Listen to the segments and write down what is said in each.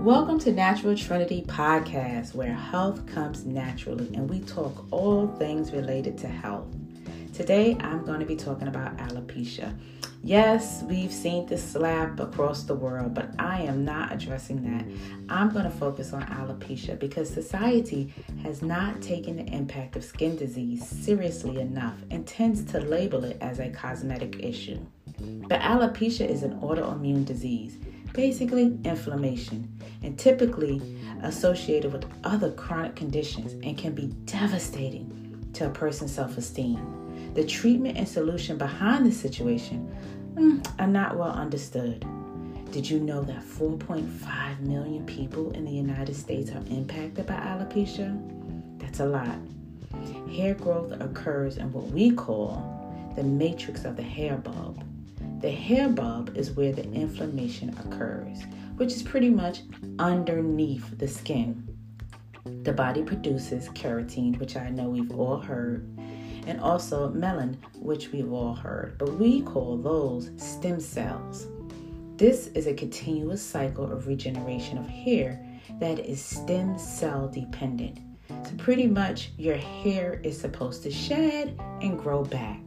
Welcome to Natural Trinity Podcast, where health comes naturally and we talk all things related to health. Today, I'm going to be talking about alopecia. Yes, we've seen this slap across the world, but I am not addressing that. I'm going to focus on alopecia because society has not taken the impact of skin disease seriously enough and tends to label it as a cosmetic issue. But alopecia is an autoimmune disease basically inflammation, and typically associated with other chronic conditions and can be devastating to a person's self esteem. The treatment and solution behind the situation mm, are not well understood. Did you know that 4.5 million people in the United States are impacted by alopecia? That's a lot. Hair growth occurs in what we call the matrix of the hair bulb. The hair bulb is where the inflammation occurs, which is pretty much underneath the skin. The body produces keratin, which I know we've all heard, and also melanin, which we've all heard, but we call those stem cells. This is a continuous cycle of regeneration of hair that is stem cell dependent. So, pretty much, your hair is supposed to shed and grow back.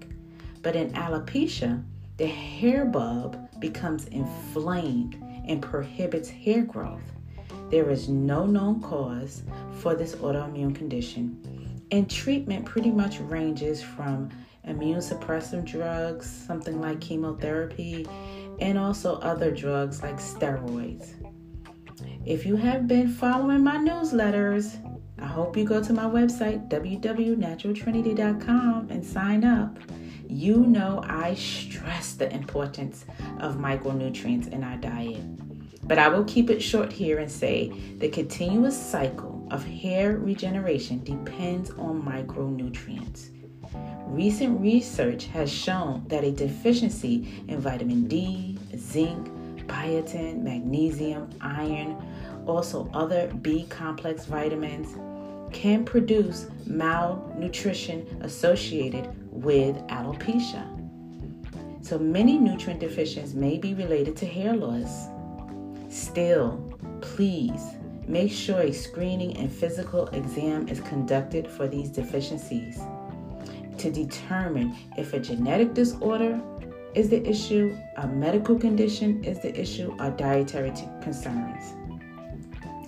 But in alopecia, the hair bulb becomes inflamed and prohibits hair growth. There is no known cause for this autoimmune condition, and treatment pretty much ranges from immune suppressive drugs, something like chemotherapy, and also other drugs like steroids. If you have been following my newsletters, I hope you go to my website, www.naturaltrinity.com, and sign up you know I stress the importance of micronutrients in our diet. But I will keep it short here and say the continuous cycle of hair regeneration depends on micronutrients. Recent research has shown that a deficiency in vitamin D, zinc, biotin, magnesium, iron, also other B complex vitamins, can produce malnutrition associated with alopecia. So many nutrient deficiencies may be related to hair loss. Still, please make sure a screening and physical exam is conducted for these deficiencies to determine if a genetic disorder is the issue, a medical condition is the issue, or dietary concerns.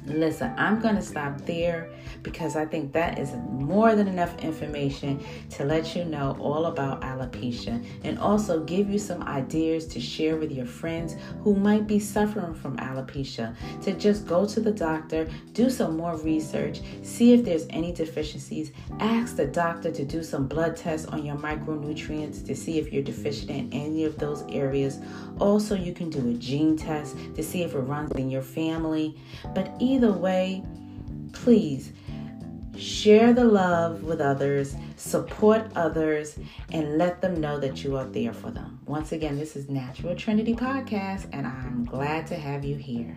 Listen, I'm going to stop there because I think that is more than enough information to let you know all about alopecia and also give you some ideas to share with your friends who might be suffering from alopecia. To just go to the doctor, do some more research, see if there's any deficiencies, ask the doctor to do some blood tests on your micronutrients to see if you're deficient in any of those areas. Also, you can do a gene test to see if it runs in your family. But either either way, please share the love with others, support others, and let them know that you are there for them. Once again, this is Natural Trinity Podcast, and I'm glad to have you here.